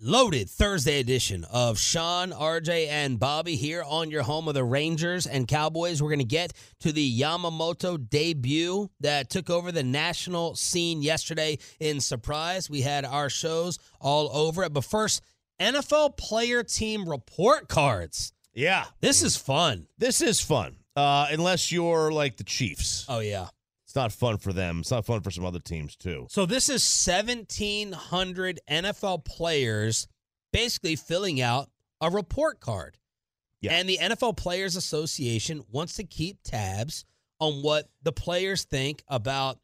Loaded Thursday edition of Sean, RJ, and Bobby here on your home of the Rangers and Cowboys. We're going to get to the Yamamoto debut that took over the national scene yesterday in surprise. We had our shows all over it. But first, NFL player team report cards. Yeah, This is fun. this is fun. Uh, unless you're like the Chiefs, Oh, yeah. It's not fun for them. It's not fun for some other teams too. So this is 1,700 NFL players basically filling out a report card. Yeah. And the NFL Players Association wants to keep tabs on what the players think about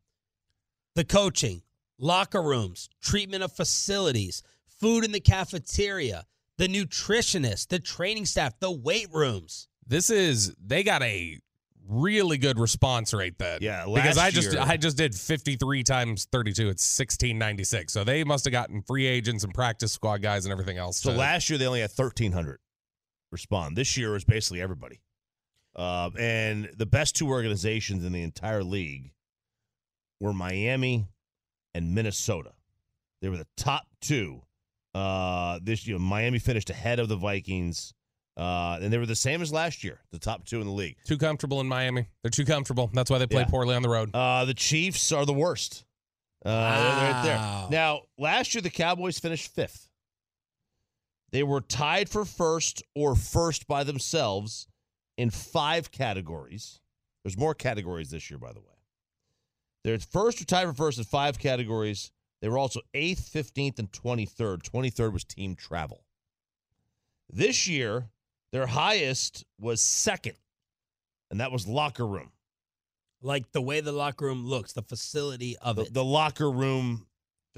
the coaching, locker rooms, treatment of facilities, food in the cafeteria, the nutritionist, the training staff, the weight rooms. This is they got a really good response rate then. Yeah, because I just year- I just did 53 times 32. It's 1696. So they must have gotten free agents and practice squad guys and everything else. So to- last year they only had 1,300 respond. This year was basically everybody. Uh, and the best two organizations in the entire league were Miami and Minnesota. They were the top two. Uh, this year, Miami finished ahead of the Vikings, uh, and they were the same as last year, the top two in the league. too comfortable in Miami. They're too comfortable. That's why they play Yeah. poorly on the road. Uh, the Chiefs are the worst. Uh, they're right there. Wow. Now, last year the Cowboys finished fifth. They were tied for first or first by themselves in five categories. There's more categories this year, by the way. They're first or tied for first in five categories. They were also eighth, 15th, and 23rd. 23rd was team travel. This year, their highest was second, and that was locker room. Like the way the locker room looks, the facility of the, it. the locker room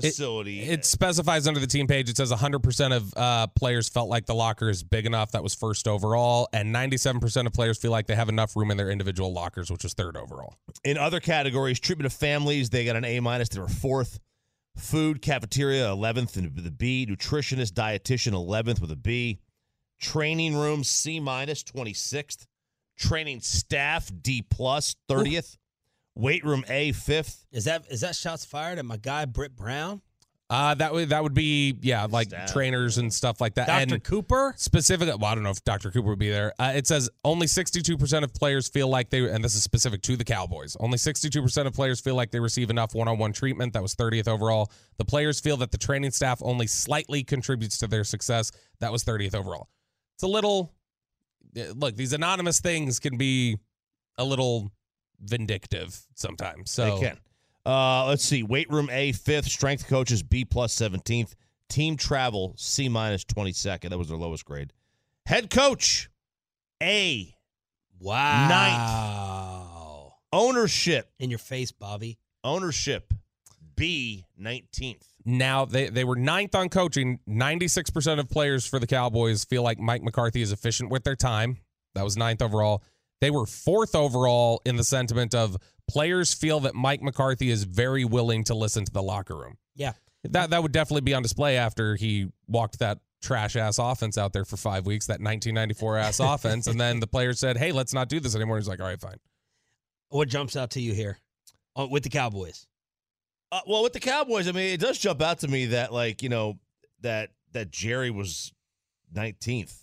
facility. It specifies under the team page. It says 100% of uh, players felt like the locker is big enough. That was first overall, and 97% of players feel like they have enough room in their individual lockers, which was third overall. in other categories, treatment of families, they got an A minus. They were fourth. Food cafeteria, eleventh, and the B. Nutritionist, dietitian, eleventh with a B. Training room, C minus minus, twenty sixth. Training staff, D plus plus, thirtieth. Weight room, A, fifth. Is that is that shots fired at my guy Britt Brown? Uh, that would that would be yeah, like Staff. trainers and stuff like that. Dr. Dan Cooper? specifically, well, I don't know if Dr. Cooper would be there. Uh, it says only 62% of players feel like they, and this is specific to the Cowboys. Only 62% of players feel like they receive enough one-on-one treatment. That was 30th overall. The players feel that the training staff only slightly contributes to their success. That was 30th overall. It's a little. uh, Look, these anonymous things can be a little vindictive sometimes. So They can. Uh, let's see. Weight room, A, fifth. Strength coaches, B plus, 17th. Team travel, C minus, 22nd. That was their lowest grade. Head coach, A. Wow. Ninth. Ownership, In your face, Bobby. ownership, B, 19th. Now they they were ninth on coaching. Ninety six percent of players for the Cowboys feel like Mike McCarthy is efficient with their time. That was ninth overall. They were fourth overall in the sentiment of players feel that Mike McCarthy is very willing to listen to the locker room. Yeah. That that would definitely be on display after he walked that trash ass offense out there for five weeks, that 1994 ass offense, and then the players said, "Hey, let's not do this anymore." He's like, "All right, fine." What jumps out to you here uh, with the Cowboys? Uh, well, with the Cowboys, I mean, it does jump out to me that like you know that that Jerry was 19th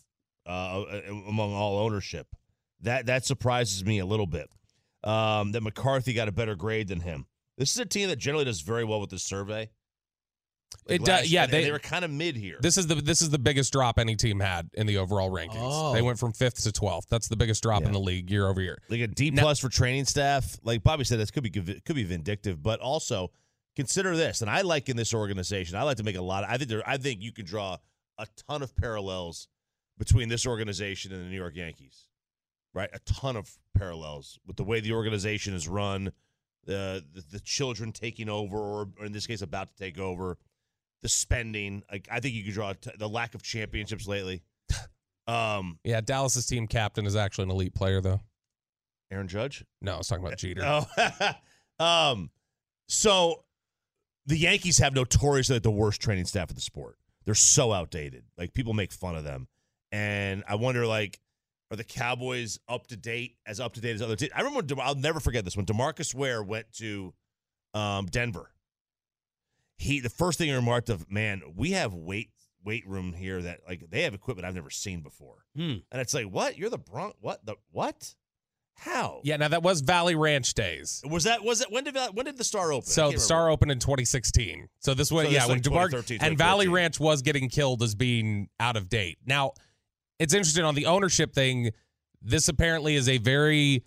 uh, among all ownership. That that surprises me a little bit. Um, that McCarthy got a better grade than him. This is a team that generally does very well with this survey. Like It does- yeah, and they- they were kind of mid here. This is the this is the biggest drop any team had in the overall rankings. Oh. They went from fifth to twelfth. That's the biggest drop in the league year over year. like a D Now- plus for training staff. Like Bobby said, this could be could be vindictive, but also consider this. And I like in this organization, I like to make a lot. Of, I think there. I think you can draw a ton of parallels between this organization and the New York Yankees. Right, a ton of parallels with the way the organization is run, the the, the children taking over, or, or in this case, about to take over, the spending. Like I think you could draw a t- the lack of championships lately. Um, Yeah, Dallas's team captain is actually an elite player though. Aaron Judge. No, I was talking about Jeter. Oh, um, so the Yankees have notoriously the worst training staff of the sport. They're so outdated. Like people make fun of them, and I wonder like. Are the Cowboys up to date as up to date as other teams? I remember. I'll never forget this when DeMarcus Ware went to um, Denver. He the first thing he remarked of man, we have weight weight room here that like they have equipment I've never seen before, Hmm. and it's like what you're the Bronx what the what how Yeah, now that was Valley Ranch days. was that was it when did when did the star open? So the Star opened in 2016. So this was So yeah when like and Valley Ranch was getting killed as being out of date. Now it's interesting on the ownership thing. This apparently is a very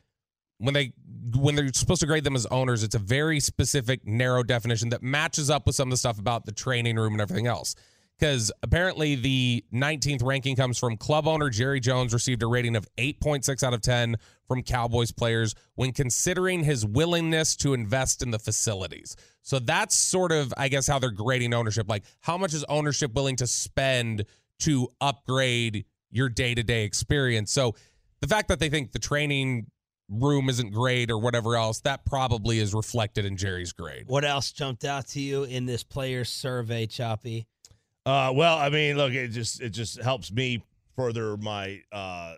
when they when they're supposed to grade them as owners, it's a very specific, narrow definition that matches up with some of the stuff about the training room and everything else. Because apparently the 19th ranking comes from club owner Jerry Jones, received a rating of 8.6 out of 10 from Cowboys players when considering his willingness to invest in the facilities. So that's sort of, I guess, how they're grading ownership. Like, how much is ownership willing to spend to upgrade your day to day experience? So the fact that they think the training room isn't great or whatever else, that probably is reflected in Jerry's grade. What else jumped out to you in this player survey, Choppy? Uh, well, I mean, look, it just it just helps me further my uh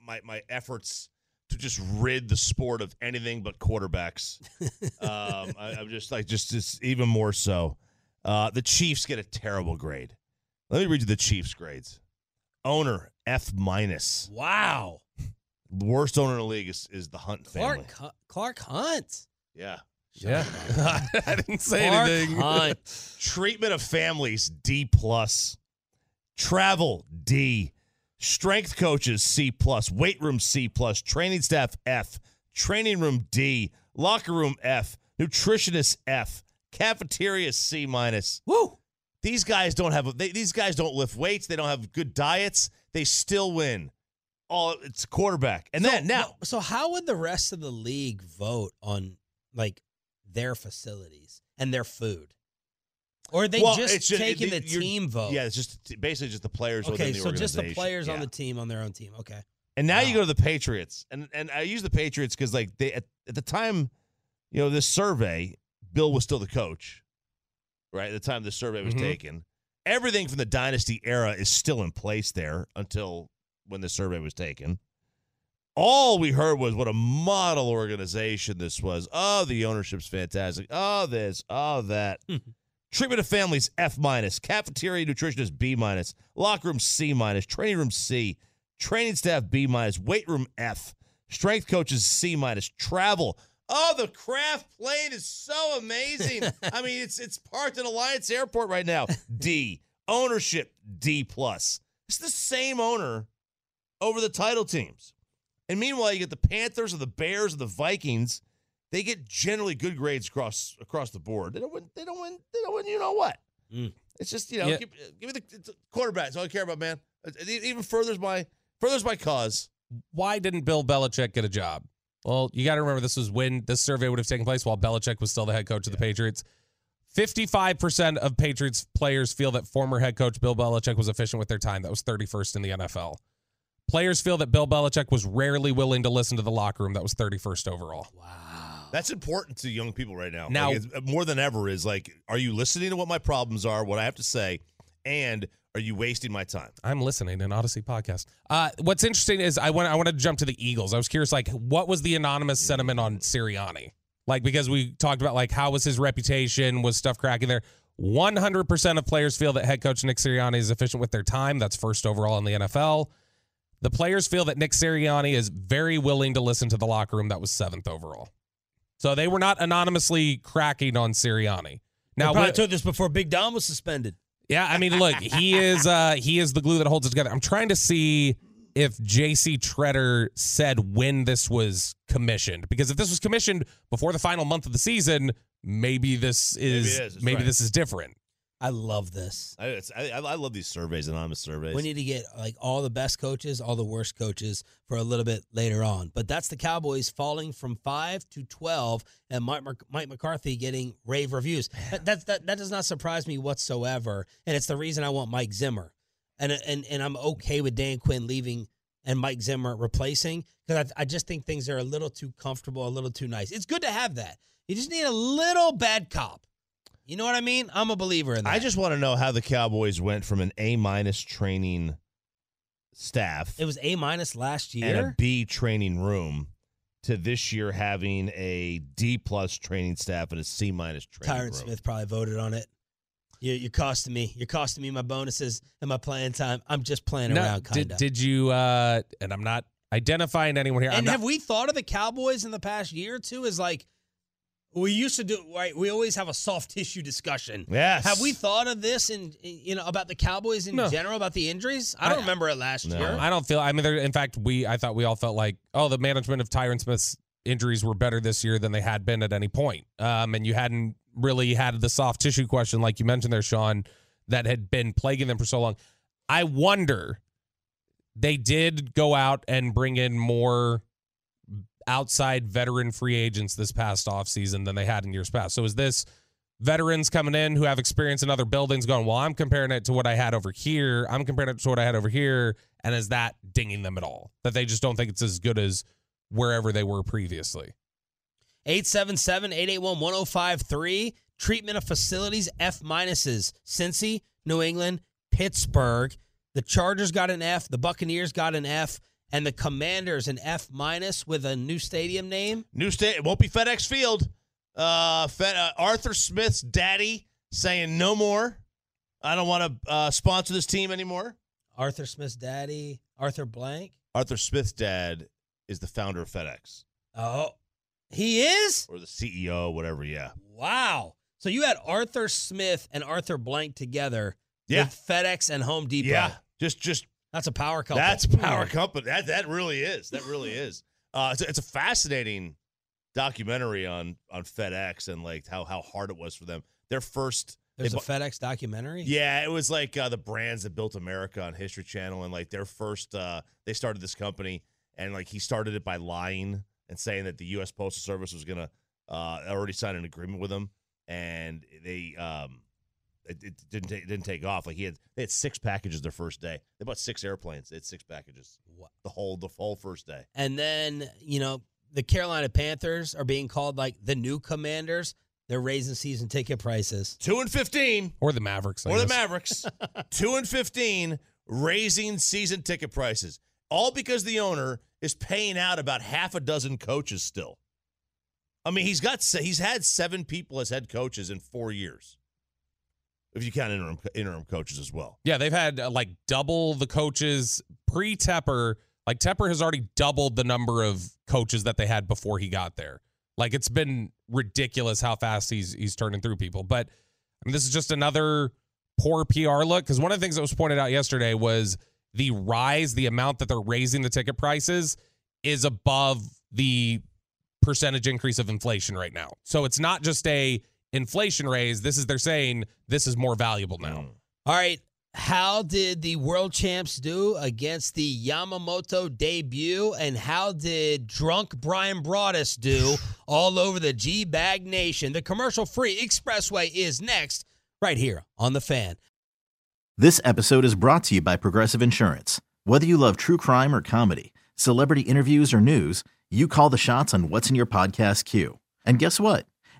my my efforts to just rid the sport of anything but quarterbacks. um, I, I'm just like just just even more so. Uh, the Chiefs get a terrible grade. Let me read you the Chiefs grades. Owner F minus. Wow. The worst owner in the league is, is the Hunt family. Clark Clark Hunt. Yeah. Yeah. I didn't say Clark anything. Hunt. Treatment of families D plus. Travel D. Strength coaches C plus. Weight room C plus. Training staff F. Training room D. Locker room F. Nutritionist F. Cafeteria C minus. Woo. These guys don't have. They, these guys don't lift weights. They don't have good diets. They still win. All it's quarterback. And then now So how would the rest of the league vote on like their facilities and their food? Or are they Well, just just- taking it- the team vote? Yeah, it's just basically just the players within Okay, the so just the players on the team on their own team. Okay. And now you go to the Patriots, and and I use the Patriots because like they at, at the time, you know, this survey, Bill was still the coach, right? At the time this survey was Mhm. taken, everything from the dynasty era is still in place there until when the survey was taken. All we heard was what a model organization this was. Oh, the ownership's fantastic. Oh, this. Oh, that. Hmm. Treatment of families F minus. Cafeteria nutritionist B minus. Locker room C minus. Training room C. Training staff B minus. Weight room F. Strength coaches C minus. Travel. Oh, the Kraft plane is so amazing. I mean, it's it's parked in Alliance Airport right now. D. Ownership D plus. It's the same owner over the title teams. And meanwhile, you get the Panthers and the Bears and the Vikings. They get generally good grades across across the board. They don't win. They don't win. They don't win. You know what? Mm. It's just you know. Yeah. Give, give me the it's a quarterback. That's all I care about, man. It, it even furthers my furthers my cause. Why didn't Bill Belichick get a job? Well, you got to remember this was when this survey would have taken place while Belichick was still the head coach of the Patriots. 55% of Patriots players feel that former head coach Bill Belichick was efficient with their time. That was 31st in the NFL. Players feel that Bill Belichick was rarely willing to listen to the locker room. That was 31st overall. Wow. That's important to young people right now. Now- Like, it's- more than ever is like, are you listening to what my problems are, what I have to say, and are you wasting my time? I'm listening an Audacy podcast. Uh, what's interesting is I want I want to jump to the Eagles. I was curious, like, what was the anonymous sentiment on Sirianni? Like because we talked about like how was his reputation, was stuff cracking there. 100% of players feel that head coach Nick Sirianni is efficient with their time. That's first overall in the NFL. The players feel that Nick Sirianni is very willing to listen to the locker room. That was seventh overall. So they were not anonymously cracking on Sirianni. Now, Now, probably what- took this before Big Dom was suspended. yeah, I mean, look, he is uh he is the glue that holds it together. I'm trying to see if JC Tretter said when this was commissioned because if this was commissioned before the final month of the season, maybe this Maybe it is is, maybe, right. this is different. I love this. I, it's, I, I love these surveys, anonymous surveys. We need to get like all the best coaches, all the worst coaches for a little bit later on. But that's the Cowboys falling from five to twelve, and Mike, Mike McCarthy getting rave reviews. That, that that that does not surprise me whatsoever, and it's the reason I want Mike Zimmer, and and and I'm okay with Dan Quinn leaving and Mike Zimmer replacing because I, I just think things are a little too comfortable, a little too nice. It's good to have that. You just need a little bad cop. You know what I mean? I'm a believer in that. I just want to know how the Cowboys went from an A minus training staff it was a minus last year. and a B training room to this year having a D plus training staff and a C minus training Tyron room. Smith probably voted on it. You, you're costing me. You're costing me my bonuses and my playing time. I'm just playing No, around, kind did of. did you uh and I'm not identifying anyone here. I'm and not- have we thought of the Cowboys in the past year or two as like we used to do? Right, we always have a soft tissue discussion. Yes. Have we thought of this and you know about the Cowboys in No. general about the injuries? I don't I- remember it last No. year. I don't feel. I mean, there, in fact, we. I thought we all felt like, oh, the management of Tyron Smith's injuries were better this year than they had been at any point. Um, and you hadn't really had the soft tissue question, like you mentioned there, Sean, that had been plaguing them for so long. I wonder. They did go out and bring in more outside veteran free agents this past offseason than they had in years past. So is this veterans coming in who have experience in other buildings going, well, I'm comparing it to what I had over here. I'm comparing it to what I had over here. And is that dinging them at all? That they just don't think it's as good as wherever they were previously? 877-881-1053. Treatment of facilities F minuses. Cincy, New England, Pittsburgh. The Chargers got an F, the Buccaneers got an F, and the Commanders an F minus with a new stadium name. New state. It won't be FedEx Field. Uh, Fed, uh, Arthur Smith's daddy saying no more. I don't want to uh, sponsor this team anymore. Arthur Smith's daddy, Arthur Blank. Arthur Smith's dad is the founder of FedEx Oh, he is? or the CEO, whatever. Yeah. Wow. So you had Arthur Smith and Arthur Blank together Yeah. with FedEx and Home Depot. Yeah. Just, just That's a power couple. That's power company. That that really is. That really is. Uh, it's, a, it's a fascinating documentary on on FedEx and like how how hard it was for them. Their first, they There's a FedEx documentary. yeah, it was like uh, the brands that built America on History Channel, and like their first, uh, they started this company, and like he started it by lying and saying that the U.S. Postal Service was gonna uh, already sign an agreement with them, and they um, it, it didn't ta- it didn't take off. Like he had they had six packages their first day. They bought six airplanes. They had six packages Wow. the whole the whole first day. And then, you know, the Carolina Panthers are being called like the new commanders. They're raising season ticket prices. Two and fifteen, Or the Mavericks. I or the. Mavericks. Two and fifteen, raising season ticket prices, all because the owner is paying out about half a dozen coaches still. I mean, he's got he's had seven people as head coaches in four years, if you count interim interim coaches as well. Yeah, they've had uh, like double the coaches pre Tepper. Like Tepper has already doubled the number of coaches that they had before he got there. Like it's been ridiculous how fast he's he's turning through people. But I mean, this is just another poor PR look because one of the things that was pointed out yesterday was the rise, the amount that they're raising the ticket prices is above the percentage increase of inflation right now. So it's not just a inflation raise. This is they're saying this is more valuable now. Mm. All right. How did the world champs do against the Yamamoto debut? And how did drunk Bryan Broaddus do all over the GBAG Nation? The commercial free expressway is next, right here on The Fan. This episode is brought to you by Progressive Insurance. Whether you love true crime or comedy, celebrity interviews or news, you call the shots on what's in your podcast queue. And guess what?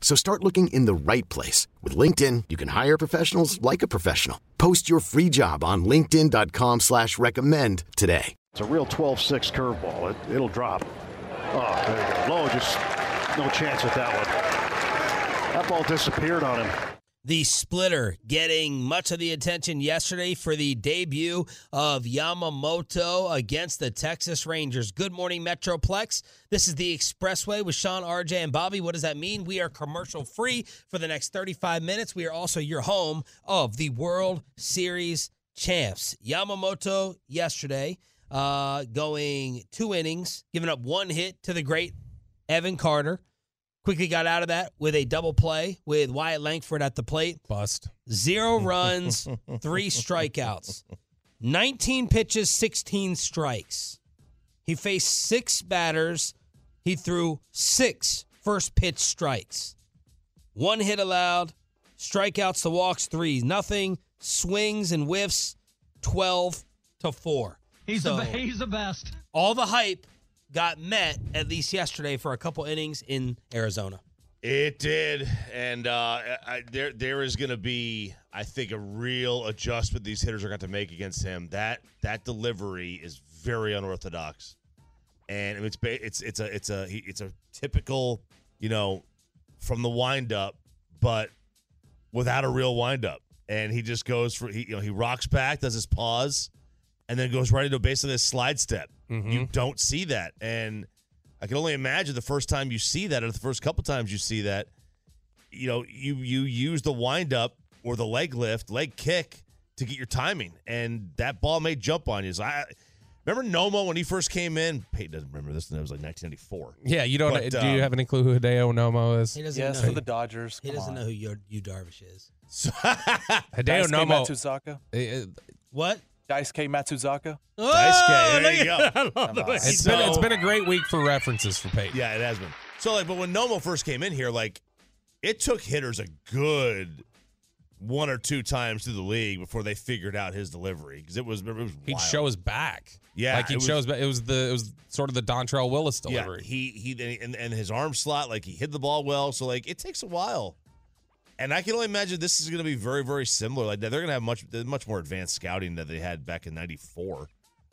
So start looking in the right place. With LinkedIn, you can hire professionals like a professional. Post your free job on linkedin.com slash recommend today. It's a real 12-6 curveball. It, it'll drop. Oh, there you go. Low, just no chance with that one. That ball disappeared on him. The splitter getting much of the attention yesterday for the debut of Yamamoto against the Texas Rangers. Good morning, Metroplex. This is the Expressway with Sean, RJ, and Bobby. What does that mean? We are commercial free for the next 35 minutes. We are also your home of the World Series champs. Yamamoto yesterday uh, going two innings, giving up one hit to the great Evan Carter. Quickly got out of that with a double play with Wyatt Langford at the plate. Bust. Zero runs, three strikeouts. 19 pitches, 16 strikes. He faced six batters. He threw six first pitch strikes. One hit allowed, strikeouts to walks, three nothing, swings and whiffs, 12 to 4. He's So, the he's the best. all the hype got met at least yesterday for a couple innings in Arizona. It did, and uh, I, there there is going to be, I think, a real adjustment these hitters are going to make against him. That that delivery is very unorthodox, and it's it's it's a it's a it's a typical, you know, from the windup, but without a real windup, and he just goes for he you know he rocks back, does his pause, and then goes right into basically a slide step. You don't see that, and I can only imagine the first time you see that, or the first couple times you see that, you know, you you use the windup or the leg lift, leg kick to get your timing, and that ball may jump on you. So I remember Nomo when he first came in. Peyton doesn't remember this, and it was like 1994. Yeah, you don't. But, do you um, have any clue who Hideo Nomo is? He doesn't Yes, know. for the Dodgers. he Come doesn't on. know who Yu Yu Darvish is. So, Hideo Daisuke Nomo. Matsuzaka. eh, eh, What? Daisuke Matsuzaka. Daisuke, there you go. at- I love the way It's So- been it's been a great week for references for Peyton. Yeah, it has been. So like, but when Nomo first came in here, like, it took hitters a good one or two times through the league before they figured out his delivery because it was it was He'd wild. show his back. Yeah, like he it was- shows. It was the it was sort of the Dontrelle Willis delivery. Yeah, he he and, and his arm slot, like he hit the ball well. So like it takes a while, and I can only imagine this is going to be very very similar. Like they're going to have much much more advanced scouting that they had back in '94.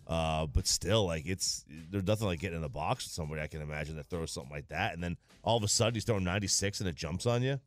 Uh, but still, like it's there's nothing like getting in a box with somebody. I can imagine that throws something like that, and then all of a sudden he's throwing 96 and it jumps on you.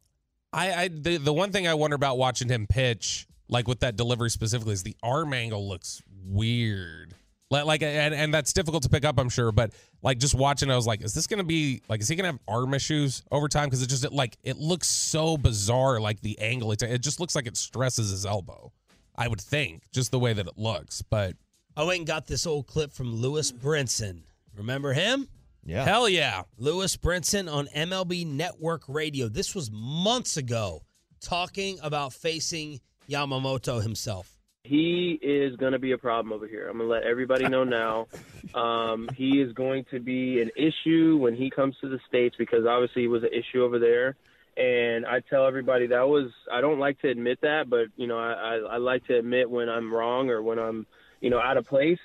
I, I the, the one thing I wonder about watching him pitch, like with that delivery specifically, is the arm angle looks weird. Like, like and, and that's difficult to pick up, I'm sure. But like just watching, I was like, is this gonna be like, is he gonna have arm issues over time? Because it just like it looks so bizarre, like the angle. It, it just looks like it stresses his elbow. I would think just the way that it looks, but I went and got this old clip from Lewis Brinson. Remember him? Yeah, hell yeah, Lewis Brinson on MLB Network Radio. This was months ago, talking about facing Yamamoto himself. He is going to be a problem over here. I'm going to let everybody know now. Um, he is going to be an issue when he comes to the States because obviously he was an issue over there. And I tell everybody that was, I don't like to admit that, but, you know, I, I, I like to admit when I'm wrong or when I'm, you know, out of place.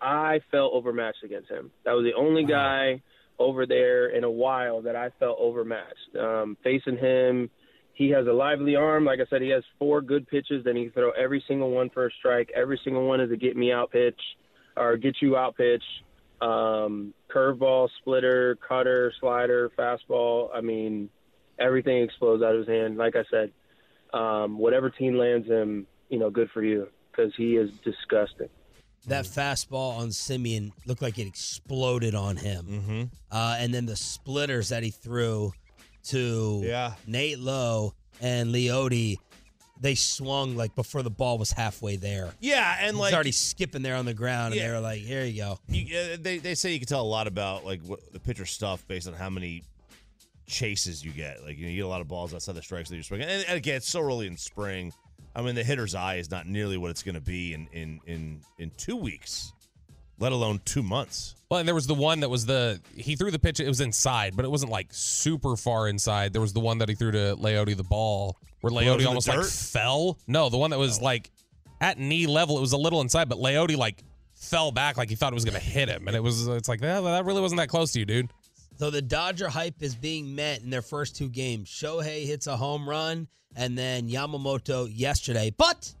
I felt overmatched against him. That was the only guy over there in a while that I felt overmatched. Um, facing him, he has a lively arm. Like I said, he has four good pitches. Then he can throw every single one for a strike. Every single one is a get me out pitch or get you out pitch. Um, curveball, splitter, cutter, slider, fastball. I mean, everything explodes out of his hand. Like I said, um, whatever team lands him, you know, good for you because he is disgusting. That fastball on Semien looked like it exploded on him. Mm-hmm. Uh, and then the splitters that he threw to Yeah. Nate Lowe and Leody, they swung like before the ball was halfway there. Yeah, and He's like already skipping there on the ground, Yeah. and they were like, "Here you go." you, uh, they they say you can tell a lot about like what the pitcher stuff based on how many chases you get. Like you, know, you get a lot of balls outside the strikes that you're swinging. And, and again, it's so early in spring. I mean, the hitter's eye is not nearly what it's going to be in in in in two weeks, let alone two months. Well, and there was the one that was the he threw the pitch. It was inside, but it wasn't like super far inside. There was the one that he threw to Leody the ball, where Well, Leody almost like fell. No, the one that Oh. was like at knee level. It was a little inside, but Leody like fell back like he thought it was gonna hit him, and it was it's like that. That really wasn't that close to you, dude. So the Dodger hype is being met in their first two games. Shohei hits a home run, and then Yamamoto yesterday. But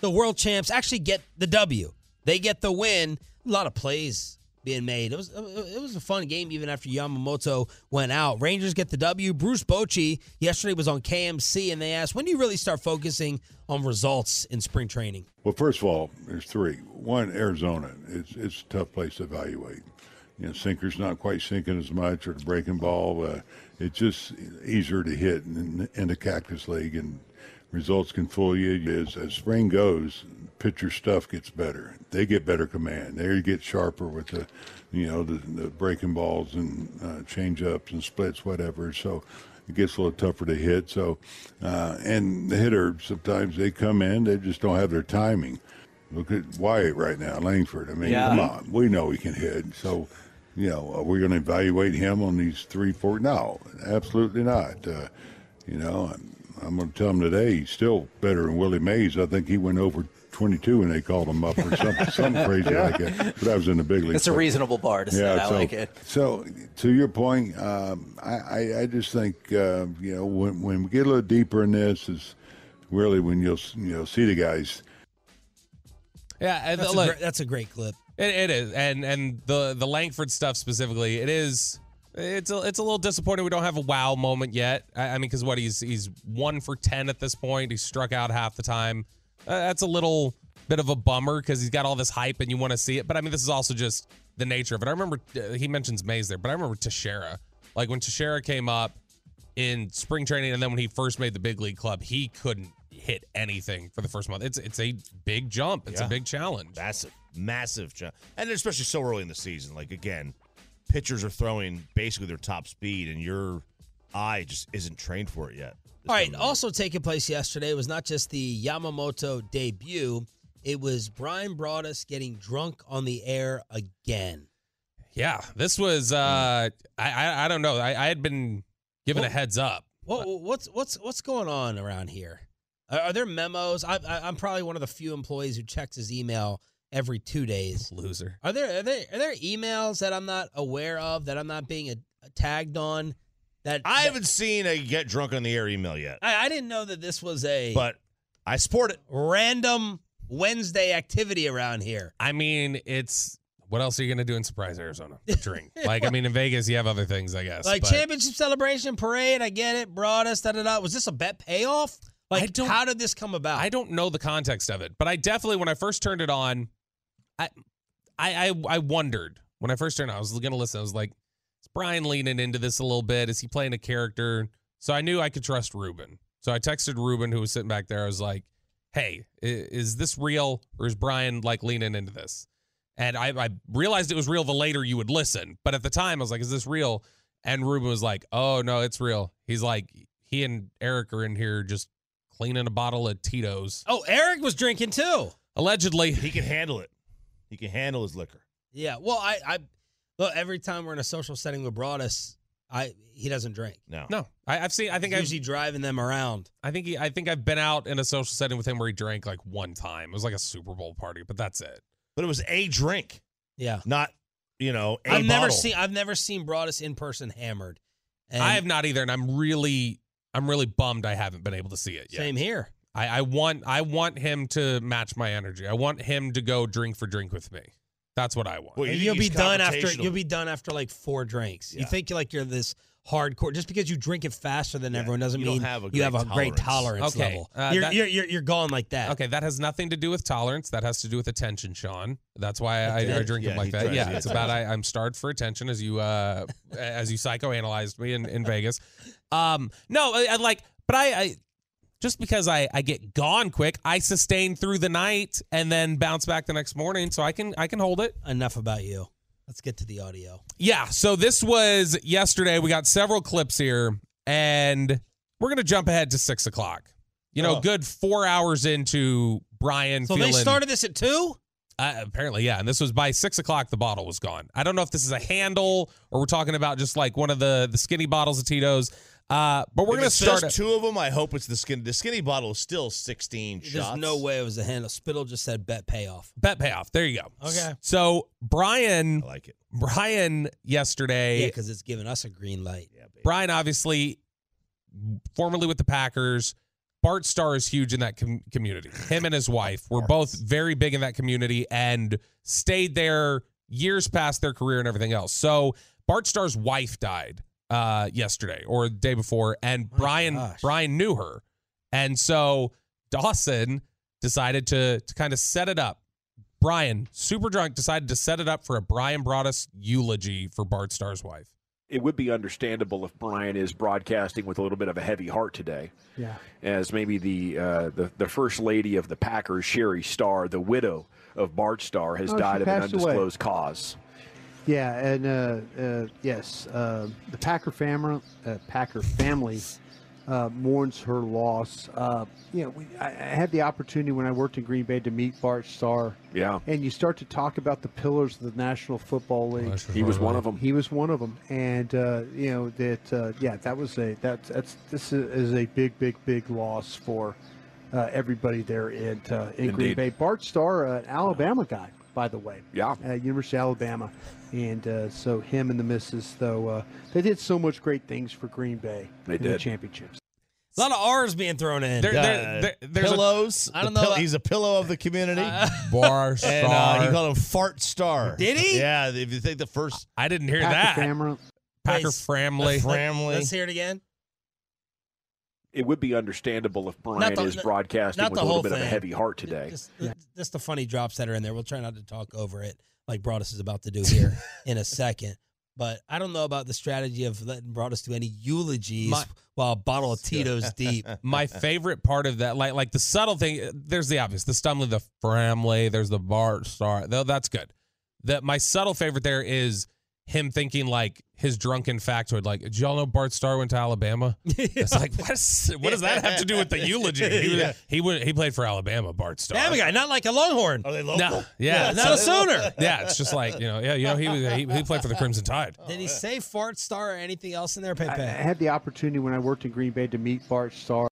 the world champs actually get the W. They get the win. A lot of plays being made. It was it was a fun game even after Yamamoto went out. Rangers get the W. Bruce Bochy yesterday was on KMC, and they asked, "When do you really start focusing on results in spring training?" Well, first of all, there's three. One, Arizona. It's it's a tough place to evaluate. You know, sinker's not quite sinking as much, or the breaking ball. Uh, it's just easier to hit in, in the Cactus League, and results can fool you. As, as spring goes, pitcher stuff gets better. They get better command. They get sharper with the, you know, the, the breaking balls and uh, change ups and splits, whatever. So it gets a little tougher to hit. So, uh, and the hitter sometimes they come in, they just don't have their timing. Look at Wyatt right now, Langford. I mean, Yeah. come on, we know he can hit. So, you know, are we going to evaluate him on these three, four? No, absolutely not. Uh, you know, I'm, I'm going to tell him today he's still better than Willie Mays. I think he went over 22 when they called him up or something, something crazy like that. But I was in the big league. It's a reasonable bar to set. I so, like it. So, to your point, um, I, I, I just think uh, you know when when we get a little deeper in this is really when you'll you know see the guys. Yeah, and That's, a, great, that's a great clip. It, it is, and and the the Langford stuff specifically, it is. It's a it's a little disappointing we don't have a wow moment yet. I, I mean, because what he's he's one for ten at this point. He's struck out half the time. Uh, that's a little bit of a bummer because he's got all this hype and you want to see it. But I mean, this is also just the nature of it. I remember uh, he mentions Mays there, but I remember Teixeira. Like when Teixeira came up in spring training, and then when he first made the big league club, he couldn't hit anything for the first month. It's it's a big jump. It's Yeah. a big challenge. Massive, massive jump. And especially so early in the season. Like, again, pitchers are throwing basically their top speed, and your eye just isn't trained for it yet. All right. Also taking place yesterday was not just the Yamamoto debut. It was Bryan Broaddus getting drunk on the air again. Yeah, this was. uh I I, I don't know. I, I had been given a heads up. What, what's what's what's going on around here? Are, are there memos? I, I, I'm probably one of the few employees who checks his email every two days. Loser. Are there are there are there emails that I'm not aware of that I'm not being a, tagged on? That I haven't seen a get drunk on the air email yet, I, I didn't know that this was a but I support it. random Wednesday activity around here. I mean, it's what else are you gonna do in Surprise Arizona? Drink. like I mean, in Vegas you have other things, I guess. Like but- championship celebration parade, I get it. Brought us da da da. Was this a bet payoff? I Like, don't- how did this come about? I don't know the context of it, but I definitely when I first turned it on, I I I, I wondered when I first turned. it on, I was gonna listen. I was like, is Bryan leaning into this a little bit? Is he playing a character? So I knew I could trust Ruben. So I texted Ruben, who was sitting back there. I was like, Hey, is this real or is Bryan like leaning into this? And I, I realized it was real the later you would listen. But at the time, I was like, is this real? And Ruben was like, oh, no, it's real. He's like, he and Eric are in here just cleaning a bottle of Tito's. Oh, Eric was drinking too. Allegedly. He can handle it. He can handle his liquor. Yeah. Well, I, I look every time we're in a social setting with Broaddus, I he doesn't drink. No. No, I, I've seen. I think He's I've. usually driving them around. I think he, I think I've been out in a social setting with him where he drank like one time. It was like a Super Bowl party, but that's it. But it was a drink, Yeah. not, you know, a I've never bottle. seen I've never seen Broaddus in person hammered. And I have not either, and I'm really I'm really bummed I haven't been able to see it yet. Same here. I, I want I want him to match my energy. I want him to go drink for drink with me. That's what I want. Well, you and you'll be done after you'll be done after like four drinks. You Yeah. think like you're this hardcore just because you drink it faster than Yeah, everyone doesn't you mean have you have a great great tolerance Okay, level. uh, you're, that- you're, you're you're going like that. Okay, that has nothing to do with tolerance. That has to do with attention, Sean. That's why I, I did. drink Yeah, them like that. tries Yeah, to it's about I, I'm starved for attention as you uh as you psychoanalyzed me in, in Vegas. Um, no, I, I like, but I, I just because I I get gone quick, I sustain through the night and then bounce back the next morning, so I can I can hold it. Enough about you. Let's get to the audio. Yeah, so this was yesterday. We got several clips here, and we're gonna jump ahead to six o'clock. You know, Oh. good four hours into Bryan. So feeling, they started this at two? Uh, apparently, yeah. And this was by six o'clock. The bottle was gone. I don't know if this is a handle or we're talking about just like one of the the skinny bottles of Tito's. Uh, but we're If gonna it start. says two of them. I hope it's the skinny. The skinny bottle is still 16 There's shots. no way it was a handle. Spittle just said bet payoff. bet payoff. There you go. Okay. So Bryan, I like it. Bryan yesterday. Yeah, because it's giving us a green light. Yeah, baby. Bryan, obviously, formerly with the Packers. Bart Starr is huge in that com- community. Him and his wife were both very big in that community and stayed there years past their career and everything else. So Bart Starr's wife died uh, yesterday or the day before, and My Bryan gosh. Bryan knew her, and so Dawson decided to to kind of set it up. Bryan, super drunk, decided to set it up for a Bryan Broaddus eulogy for Bart Starr's wife. it would be understandable if Bryan is broadcasting with a little bit of a heavy heart today, Yeah. as maybe the uh, the, the first lady of the Packers, Cherry Starr, the widow of Bart Starr, has Oh, died of an passed away. undisclosed cause. Yeah, and uh, uh, yes, uh, the Packer family, uh, Packer family, uh, mourns her loss. Uh, you know, we, I, I had the opportunity when I worked in Green Bay to meet Bart Starr, Yeah, and you start to talk about the pillars of the National Football League. he was one of them. He was one of them, and uh, you know that uh, yeah, that was a that's that's this is a big, big, big loss for uh, everybody there in uh, in Green Bay. Bart Starr, uh, an Alabama guy, by the way Yeah, uh, University of Alabama, and uh, so him and the missus, though, uh, they did so much great things for Green Bay They in the did. championships. A lot of R's being thrown in. There- Uh, there- there- there's pillows. I don't know pill- he's a pillow of the community. Bar and uh, he called him Fart Star. Did he? Yeah. If you think the first I didn't hear Packer that. family, Packer Nice. Framley. family. Let's hear it again. It would be understandable if Bryan the- is broadcasting with a little bit of a heavy heart today. Just, just the funny drops that are in there. We'll try not to talk over it like Broaddus is about to do here in a second. But I don't know about the strategy of letting Broaddus do any eulogies My- while a bottle of Tito's deep. My favorite part of that, like like the subtle thing, there's the obvious, the Stumley, the family, there's the Bart Starr. Though that's good. That my subtle favorite there is him thinking like his drunken factoid, like, did y'all know Bart Starr went to Alabama? It's like, what, is, what does that have to do with the eulogy? He, Yeah. he, went- he played for Alabama, Bart Starr. Damn guy, not like a Longhorn. Are they local? No, yeah, Not a Sooner. yeah. It's just like you know, yeah, you know, he was he, he played for the Crimson Tide. Did he say fart star or anything else in there, I, I had the opportunity when I worked in Green Bay to meet Bart Starr.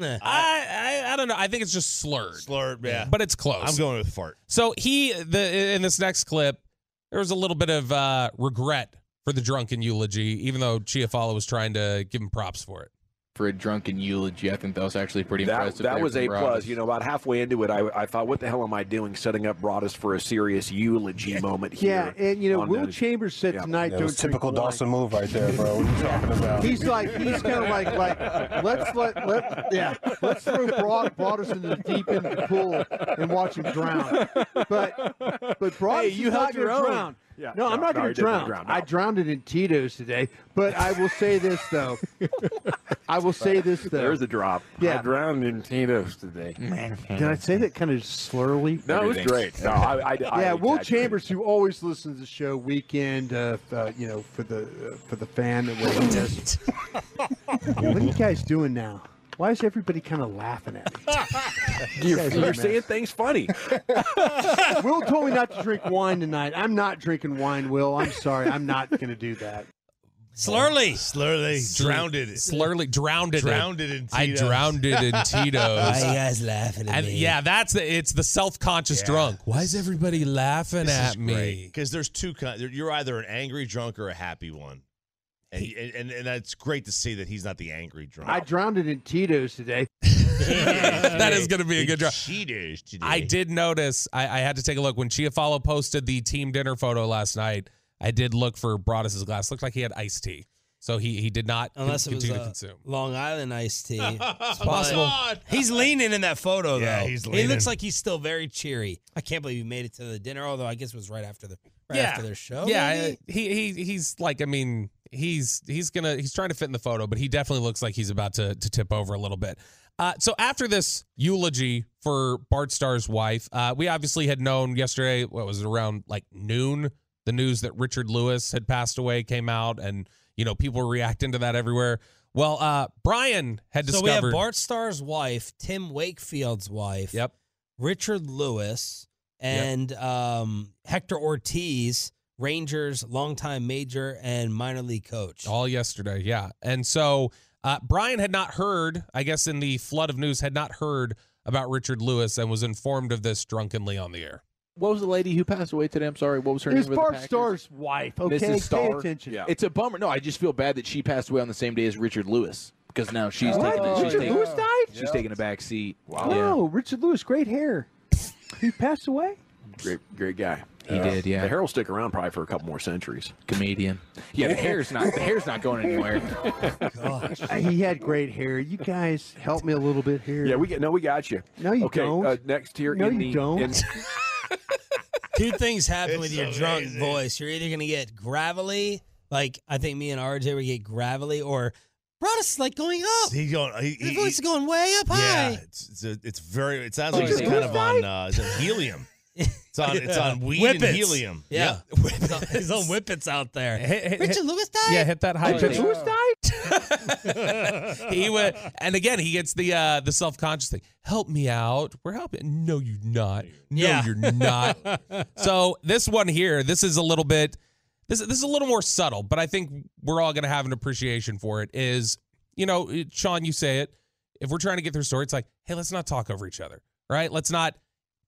I, I I don't know. I think it's just slurred, Slurred. Yeah. but it's close. I'm going with fart. So he the in this next clip, there was a little bit of uh, regret for the drunken eulogy, even though Chiafalo was trying to give him props for it. For a drunken eulogy. I think that was actually pretty That, impressive. that there was a Broaddus. plus. You know, about halfway into it, I, I thought, what the hell am I doing setting up Broaddus for a serious eulogy moment here? Yeah, and you know, Will that- Chambers said Yeah. tonight, That was "Don't drink typical wine." Dawson move right there, bro. What are you talking about? He's like, he's kind of like, like, let's let, let, yeah, let's throw Broad, Broaddus into the deep end of the pool and watch him drown. But, but Broaddus Hey, you is not held your own. drown. Yeah, no, I'm not no, going to drown. drown, no. I drowned it in Tito's today. But I will say this though. I will say this though. There's a drop. Yeah. I drowned in Tito's today. Did I say that kind of slurly? No, it was great. No, I, I, I yeah, Will exaggerated. Chambers, who always listens to the show weekend, uh, uh, you know, for the uh, for the fan that way he does. what are you guys doing now? Why is everybody kind of laughing at me? You're, you're saying things funny. Will told me not to drink wine tonight. I'm not drinking wine, Will. I'm sorry. I'm not going to do that. Slurly. Slurly. Drowned it. Slurly drowned it. Drowned it in I drowned it in Why Tito's. you guys laughing at And me? yeah, that's the it's the self conscious Yeah. drunk. Why is everybody laughing at me? Because there's two kinds. You're either an angry drunk or a happy one. And, and and that's great to see that he's not the angry drunk. I drowned it in Tito's today. that is going to be a good job. Cheaters today. I did notice. I, I had to take a look when Chiafalo posted the team dinner photo last night. I did look for Broaddus's glass. Looked like he had iced tea, so he he did not Unless it was continue uh, to consume. Long Island iced tea. It's possible. He's leaning in that photo, though. Yeah, he's He leaning. looks like he's still very cheery. I can't believe he made it to the dinner, although I guess it was right after the right after their show. Yeah, maybe? I- he he he's like I mean he's he's gonna he's trying to fit in the photo, but he definitely looks like he's about to to tip over a little bit. Uh, so after this eulogy for Bart Starr's wife, uh, we obviously had known yesterday. What was it around like noon? The news that Richard Lewis had passed away came out, and you know people were reacting to that everywhere. Well, uh, Bryan had discovered. So we have Bart Starr's wife, Tim Wakefield's wife. Yep. Richard Lewis and um, Hector Ortiz, Rangers longtime major and minor league coach. All yesterday, yeah. And so uh, Bryan had not heard, I guess, in the flood of news, had not heard about Richard Lewis and was informed of this drunkenly on the air. What was the lady who passed away today? I'm sorry. What was her It name? was with Bart Starr's wife. Okay, Mrs. pay attention. Yeah. It's a bummer. No, I just feel bad that she passed away on the same day as Richard Lewis because now she's What? taking. She's Richard taking, Lewis died? She's taking a back seat. Wow. No, Richard Lewis, great hair. He passed away. Great, great guy. He did, yeah. The hair will stick around probably for a couple more centuries. Comedian. Yeah, the hair's not. The hair's not going anywhere. Gosh, he had great hair. You guys help me a little bit here. Yeah, we get no, we got you. No, you okay, don't. Uh, next here, No, in you the, don't. in- Two things happen with It's your drunk amazing. voice. You're either gonna get gravelly, like I think me and RJ would get gravelly, or Broaddus is like going up. He's going. He, His he- voice is going way up yeah, high. it's it's, a, it's very. It sounds Oh, like is it's kind of on uh, is it helium. It's on. It's on weed Whippets. and helium. Yeah, He's on- he's on whippets out there. Hit- hit- Richard hit- Lewis died. Yeah, hit that high Richard pitch. Lewis died. he would, and again, he gets the uh, the self conscious thing. Help me out. We're helping. No, you're not. No, Yeah. you're not. so this one here, this is a little bit. This this is a little more subtle, but I think we're all going to have an appreciation for it. Is you know, Sean, you say it. If we're trying to get through a story, it's like, hey, let's not talk over each other, right? Let's not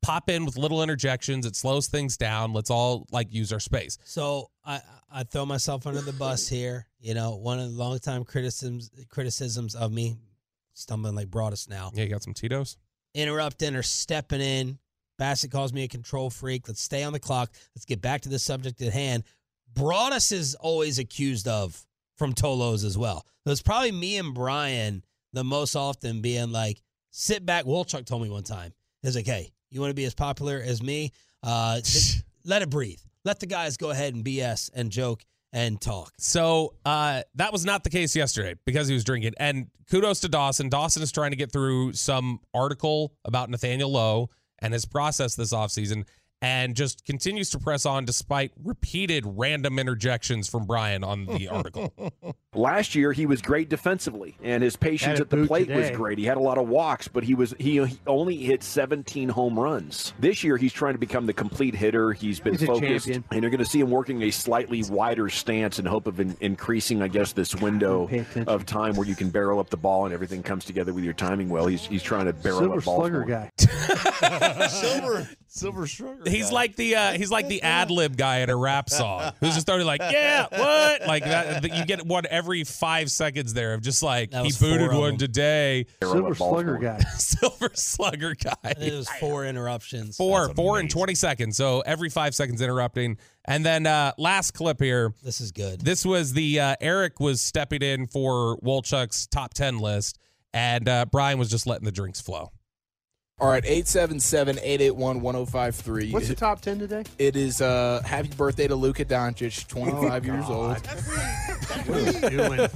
pop in with little interjections. It slows things down. Let's all like use our space. So I I throw myself under the bus here. You know, one of the longtime criticisms criticisms of me, stumbling like Broaddus now, Yeah, you got some Tito's. interrupting or stepping in. Bassett calls me a control freak. Let's stay on the clock. Let's get back to the subject at hand. Broaddus is always accused of from Tolos as well. So it's probably me and Bryan the most often being like, sit back. Wolchuk told me one time, he's like, hey, you want to be as popular as me? Uh, let it breathe. Let the guys go ahead and BS and joke and talk. So uh, that was not the case yesterday because he was drinking. And kudos to Dawson. Dawson is trying to get through some article about Nathaniel Lowe and his process this offseason and just continues to press on despite repeated random interjections from Bryan on the article. Last year, he was great defensively, and his patience at the boot plate was great. He had a lot of walks, but he was he, he only hit 17 home runs. This year, he's trying to become the complete hitter. He's been He's focused, and you're going to see him working a slightly wider stance in hope of in, increasing, I guess, this window of time where you can barrel up the ball and everything comes together with your timing well. He's he's trying to barrel Silver up balls. slugger more. guy. silver, silver strugger. He's like the uh, he's like the ad lib guy at a rap song who's just starting like yeah what like that. that You get one every five seconds there of just like he booted one them. today. Barrel Silver slugger guy. Silver slugger guy. I it was four interruptions. Four, That's four in 20 seconds. So every five seconds interrupting. And then uh, last clip here. This is good. This was the uh, Eric was stepping in for Wolchuk's top 10 list, and uh, Bryan was just letting the drinks flow. All right, 877-881-1053. What's the top ten today? It is uh, happy birthday to Luka Doncic, 25 years old. What are you doing?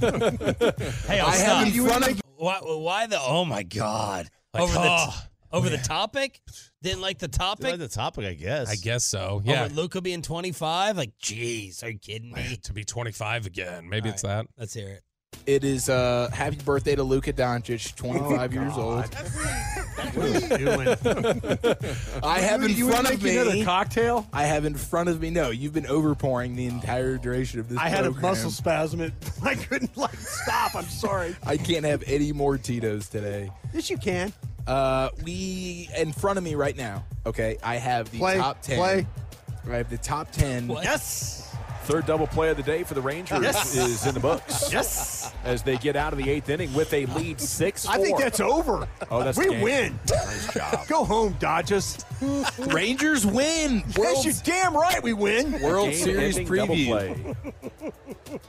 Hey, I'll I have stop. in front of Why, why the? Oh my God! Like, over the oh, over the topic. Didn't like the Like topic. the topic, I guess. I guess so. Yeah. Over Luka being twenty five. Like, jeez, are you kidding me? to be 25 again. Maybe All it's that. Let's hear it. It is uh, happy birthday to Luka Doncic, 25 years old. What are you doing? I have in you front wanna of make another me. cocktail. I have in front of me. No, you've been overpouring the entire duration of this. I had a muscle spasm. It, I couldn't like stop. I'm sorry. I can't have any more Tito's today. Yes, you can. Uh, we in front of me right now. Okay, I have the Play, top ten. play. I have the top ten What? Yes. Third double play of the day for the Rangers Yes. is in the books. Yes. As they get out of the eighth inning with a lead 6 I think that's over. Oh, that's we game. win. Nice job. Go home, Dodgers. Rangers win. Yes, you're damn right we win. World Series Game-ending preview. play.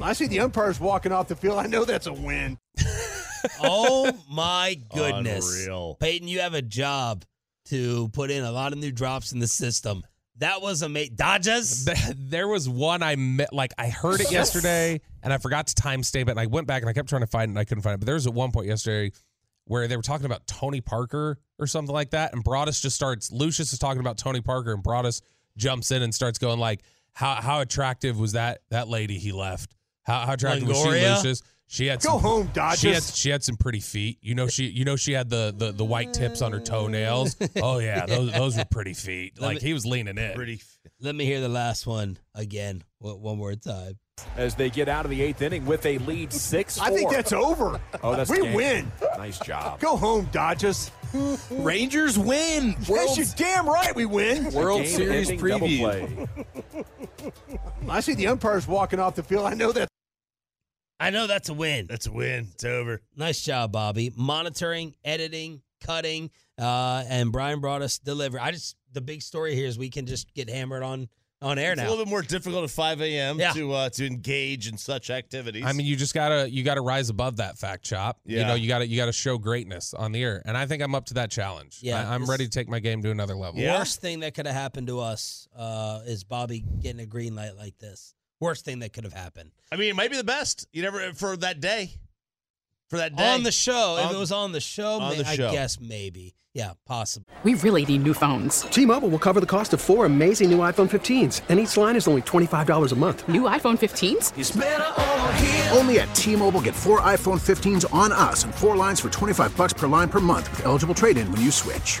I see the umpires walking off the field. I know that's a win. oh my goodness. Unreal. Peyton, you have a job to put in a lot of new drops in the system. That was amazing. Dodgers. Th- There was one I met, like I heard it yesterday, and I forgot to timestamp it, and I went back and I kept trying to find it, and I couldn't find it. But there was at one point yesterday where they were talking about Tony Parker or something like that, and Broaddus just starts. Lucius is talking about Tony Parker, and Broaddus jumps in and starts going like, "How how attractive was that that lady he left? How how attractive was she, Lucius? She had Go some, home, Dodgers. She had she had some pretty feet. You know she you know she had the the, the white tips on her toenails. Oh yeah, those those were pretty feet. Let Like me- he was leaning in. Pretty. Let me hear the last one again. One one more time. As they get out of the eighth inning with a lead 6 I think that's over. Oh, that's we game. win. Nice job. Go home, Dodgers. Rangers win. Yes, you're damn right we win. World Series Game-ending double preview. play. I see the umpires walking off the field. I know that. I know that's a win. That's a win. It's over. Nice job, Bobby. Monitoring, editing, cutting, uh, and Bryan brought us delivery. I just the big story here is we can just get hammered on on air now. It's a little bit more difficult at 5 a.m. Yeah. to uh, to engage in such activities. I mean, you just gotta you gotta rise above that fact chop. Yeah. You know, you gotta you gotta show greatness on the air, and I think I'm up to that challenge. Yeah, I, am ready to take my game to another level. Yeah. Worst thing that could have happened to us uh, is Bobby getting a green light like this. Worst thing that could have happened I mean, it might be the best. You never for that day. For that day on the show. if it was on the show, on may- the show. I guess maybe. Yeah, possible. We really need new phones. T-Mobile will cover the cost of four amazing new iPhone 15s, and each line is only $25 a month. New iPhone 15s? Only at T-Mobile get four iPhone 15s on us and four lines for 25 bucks per line per month with eligible trade-in when you switch.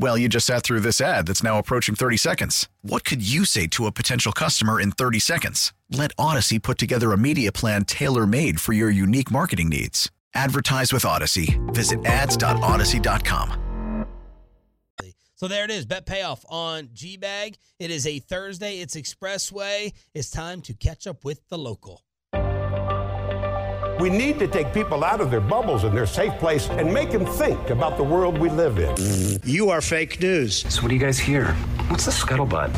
Well, you just sat through this ad that's now approaching 30 seconds. What could you say to a potential customer in 30 seconds? Let Audacy put together a media plan tailor made for your unique marketing needs. Advertise with Audacy. Visit ads.audacy.com. So there it is. Bet payoff on GBAG. It is a Thursday. It's Expressway. It's time to catch up with the local. We need to take people out of their bubbles and their safe place and make them think about the world we live in. You are fake news. So what do you guys hear? What's the scuttlebutt?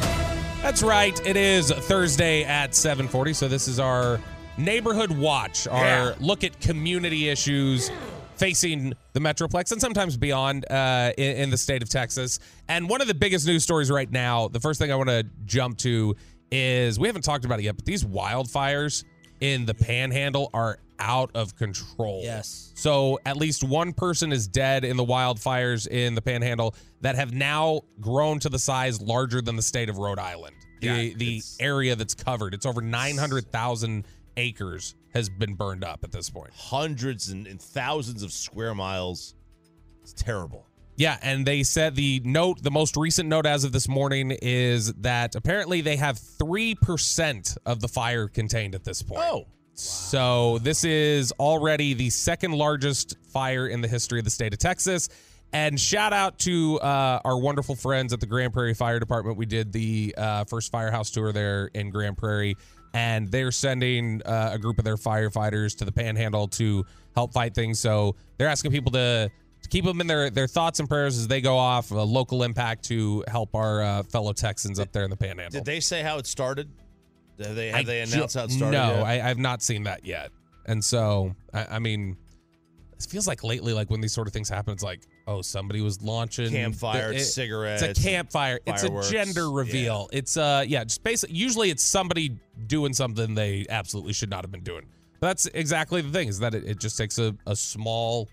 That's right. It is Thursday at 7:40. So this is our neighborhood watch, our Yeah. look at community issues facing the Metroplex and sometimes beyond uh, in, in the state of Texas. And one of the biggest news stories right now, the first thing I want to jump to is we haven't talked about it yet, but these wildfires in the Panhandle are out of control. Yes. So at least one person is dead in the wildfires in the Panhandle that have now grown to the size larger than the state of Rhode Island. The Yeah, the area that's covered, it's over 900,000 acres has been burned up at this point. hundreds and, and thousands of square miles. It's terrible. Yeah, and they said the note, the most recent note as of this morning is that apparently they have 3% of the fire contained at this point. Oh. So this is already the second largest fire in the history of the state of Texas. And shout out to uh, our wonderful friends at the Grand Prairie Fire Department. We did the uh, first firehouse tour there in Grand Prairie, and they're sending uh, a group of their firefighters to the Panhandle to help fight things. So they're asking people to, to keep them in their, their thoughts and prayers as they go off. A local impact to help our uh, fellow Texans up there in the Panhandle. Did they say how it started? Have they have I they ju- announced how it started? No, yet? I, I've not seen that yet. And so, I, I mean, it feels like lately, like when these sort of things happen, it's like, oh, somebody was launching Campfire, the- it- cigarettes, It's a campfire. It's a gender reveal. It's uh, yeah, just basically. Usually, it's somebody doing something they absolutely should not have been doing. But that's exactly the thing is that it, it just takes a, a small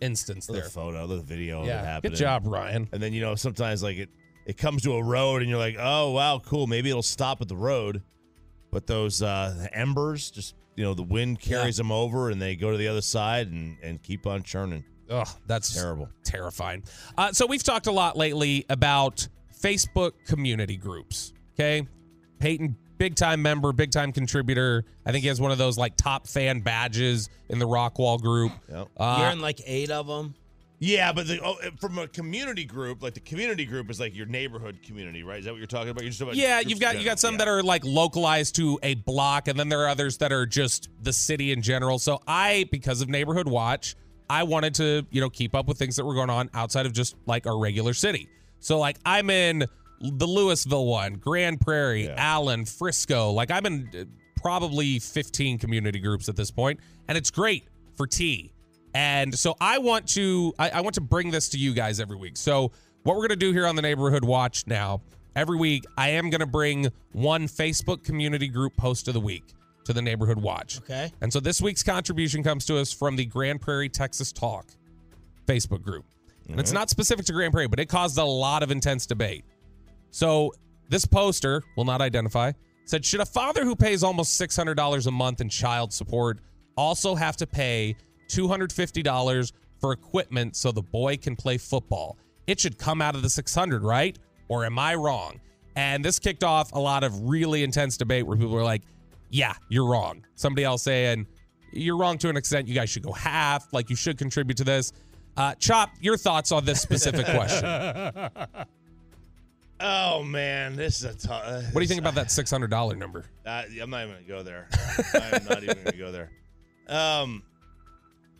instance the there. photo, the video Yeah, of it good job, Ryan. And then you know sometimes like it it comes to a road and you're like, oh wow, cool. Maybe it'll stop at the road, but those uh, embers just you know the wind carries them over and they go to the other side and and keep on churning. Ugh, that's terrible. terrifying. Uh, so we've talked a lot lately about Facebook community groups. Okay, Peyton, big time member, big time contributor. I think he has one of those like top fan badges in the Rockwall group. Yep. Uh, You're in like eight of them. Yeah, but the, oh, from a community group, like the community group is like your neighborhood community, right? Is that what you're talking about? You're just about yeah, you've got you got some that are like localized to a block, and then there are others that are just the city in general. So I, because of Neighborhood Watch, I wanted to you know keep up with things that were going on outside of just like our regular city. So like I'm in the Lewisville one, Grand Prairie, Allen, Frisco. Like I'm in uh, probably 15 community groups at this point, and it's great for tea. And so I want to I, I want to bring this to you guys every week. So what we're gonna do here on the Neighborhood Watch now, every week, I am gonna bring one Facebook community group post of the week to the Neighborhood Watch. Okay. And so this week's contribution comes to us from the Grand Prairie Texas Talk Facebook group. And it's Mhm. not specific to Grand Prairie, but it caused a lot of intense debate. So this poster will not identify said, should a father who pays almost $600 a month in child support also have to pay $250 for equipment so the boy can play football? It should come out of the 600, right? Or am I wrong? And this kicked off a lot of really intense debate where people were like, yeah, you're wrong. Somebody else saying, you're wrong to an extent. You guys should go half. Like you should contribute to this. Uh, Chop, your thoughts on this specific question. Oh man, this is a tough. What do you think about that six hundred dollar number? Uh, I'm not even gonna go there. I'm not even gonna go there. Um,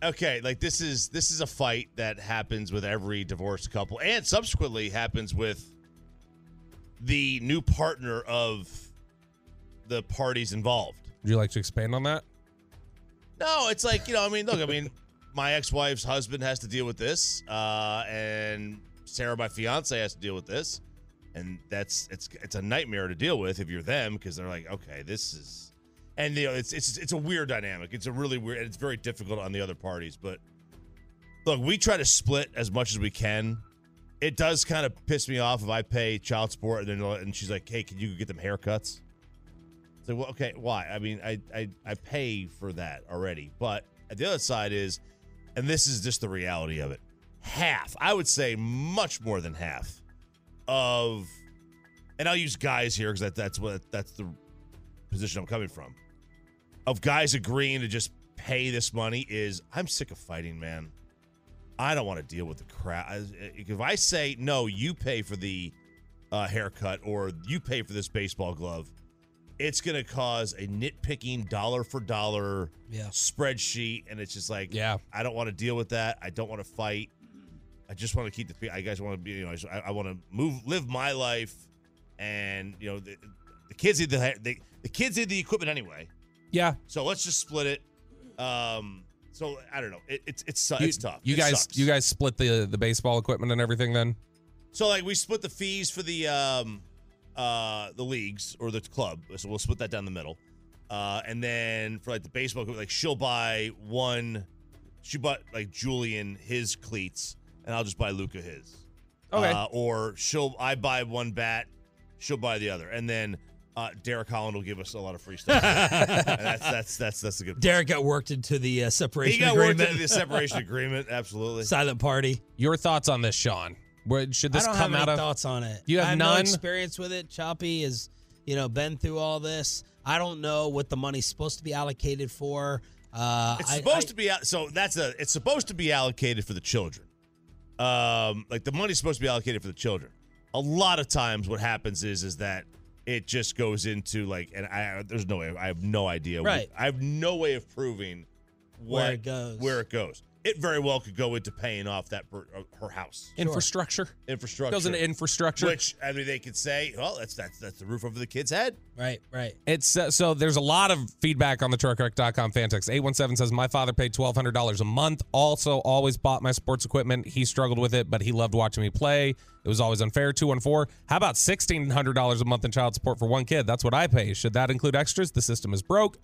okay, like this is this is a fight that happens with every divorced couple, and subsequently happens with the new partner of the parties involved. Would you like to expand on that? No, it's like you know. I mean, look. I mean, my ex-wife's husband has to deal with this, uh, and Sarah, my fiance, has to deal with this, and that's it's it's a nightmare to deal with if you're them because they're like, okay, this is, and you know, it's it's it's a weird dynamic. It's a really weird. and It's very difficult on the other parties, but look, we try to split as much as we can. It does kind of piss me off if I pay child support and then and she's like, hey, can you get them haircuts? It's like, well, okay, why? I mean, I, I I pay for that already, but the other side is, and this is just the reality of it. Half, I would say, much more than half of, and I'll use guys here because that, that's what that's the position I'm coming from. Of guys agreeing to just pay this money is I'm sick of fighting, man. I don't want to deal with the crap. If I say no, you pay for the uh, haircut or you pay for this baseball glove, it's going to cause a nitpicking dollar for dollar Yeah. spreadsheet, and it's just like, yeah, I don't want to deal with that. I don't want to fight. I just want to keep the. I guys want to be, you know, I, I want to move, live my life, and you know, the, the kids need the, the the kids need the equipment anyway. Yeah. So let's just split it. Um. So I don't know. It, it's it's You- it's tough. You It guys, sucks. you guys split the the baseball equipment and everything. Then So like we split the fees for the um uh the leagues or the club. So we'll split that down the middle. Uh and then for like the baseball like she'll buy one she bought like Julian his cleats and I'll just buy Luca his. Okay. Uh, or she'll I buy one bat, she'll buy the other. And then uh Derek Holland will give us a lot of free stuff. That's that's that's that's a good Derek got worked into the uh, separation He got agreement. worked into the separation agreement, absolutely. Silent party. your thoughts on this, Sean? Where should this I don't come have out any of? thoughts on it. You have I have none? no experience with it. Choppy has, you know, been through all this. I don't know what the money's supposed to be allocated for. Uh, It's I- supposed I- to be. So that's a. It's supposed to be allocated for the children. Um, like the money's supposed to be allocated for the children. A lot of times, what happens is is that it just goes into like, and I there's no way. I have no idea. Right. I have no way of proving what, Where it goes. Where it goes. It very well could go into paying off that per, uh, her house Infrastructure. infrastructure. Goes into infrastructure. Which I mean, they could say, well, that's that's that's the roof over the kid's head. Right, right. It's uh, so there's a lot of feedback on the truckwreck.com fan text. 817 says my father paid $1200 a month. Also always bought my sports equipment. He struggled with it, but he loved watching me play. It was always unfair. 214. How about $1600 a month in child support for one kid? That's what I pay. Should that include extras? The system is broke.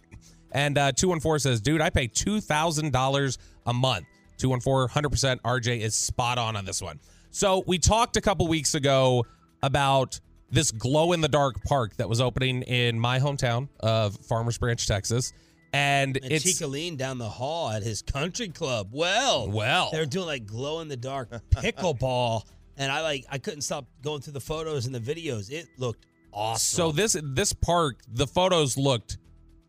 And uh 214 says, "Dude, I pay $2000 a month." 214 100% RJ is spot on on this one. So, we talked a couple weeks ago about this glow in the dark park that was opening in my hometown of Farmers Branch, Texas. And, And it's Chica Lean down the hall at his country club. Well, Well. they were doing like glow in the dark pickleball, and I like I couldn't stop going through the photos and the videos. It looked awesome. so this this park, the photos looked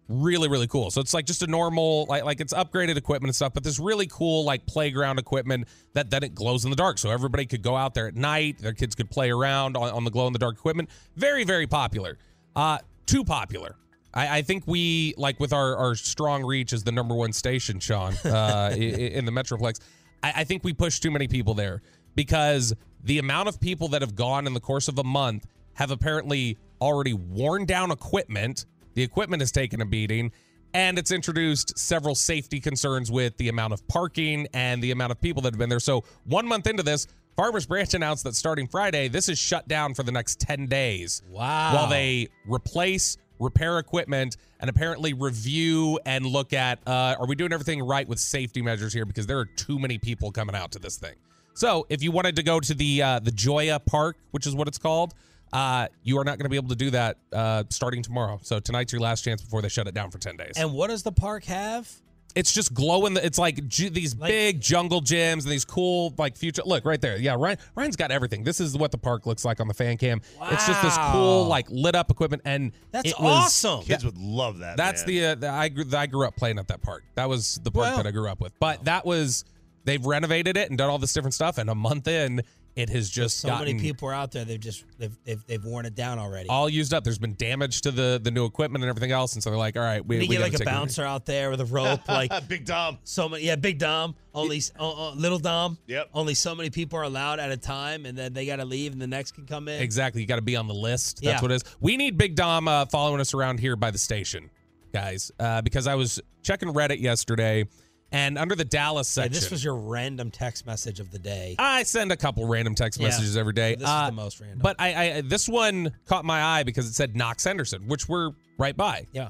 really really cool. So it's like just a normal like like it's upgraded equipment and stuff, but this really cool like playground equipment that then it glows in the dark. So everybody could go out there at night, their kids could play around on, on the glow in the dark equipment. Very very popular. Uh too popular. I, I think we like with our our strong reach as the number one station, Sean, uh, i- i- in the Metroplex. I, I think we pushed too many people there because the amount of people that have gone in the course of a month have apparently already worn down equipment. The equipment has taken a beating, and it's introduced several safety concerns with the amount of parking and the amount of people that have been there. So, one month into this, Farmers Branch announced that starting Friday, this is shut down for the next 10 days. Wow. While they replace, repair equipment, and apparently review and look at uh, are we doing everything right with safety measures here? Because there are too many people coming out to this thing. So, if you wanted to go to the uh, the Joya Park, which is what it's called, uh, you are not going to be able to do that uh, starting tomorrow. So tonight's your last chance before they shut it down for ten days. and what does the park have? It's just glowing. The, it's like ju- these big jungle gyms and these cool like future. Look right there. Yeah, Ryan. Ryan's got everything. This is what the park looks like on the fan cam. It's just this cool Wow. like lit up equipment, and That's it was- awesome. Kids would love that. That's man. the, uh, the I grew I grew up playing at that park. That was the park Well- that I grew up with. But that was they've renovated it and done all this different stuff. And a month in, it has just So gotten many people are out there. They've just they've they've, they've worn it down already. all used up. There's been damage to the the new equipment and everything else, and so they're like, all right, we, you we get gotta like a take bouncer out there with a rope, like Big Dom. so many. Yeah, big Dom. Only uh, uh, little Dom. Yep. Only so many people are allowed at a time, and then they got to leave, and the next can come in. Exactly. You got to be on the list. That's Yeah. what it is. We need Big Dom uh, following us around here by the station, guys, uh, because I was checking Reddit yesterday, and under the Dallas Yeah, section, this was your random text message of the day. I send a couple random text Yeah. messages every day. This is Uh, the most random. But I, I this one caught my eye because it said Knox Henderson, which we're right by. Yeah.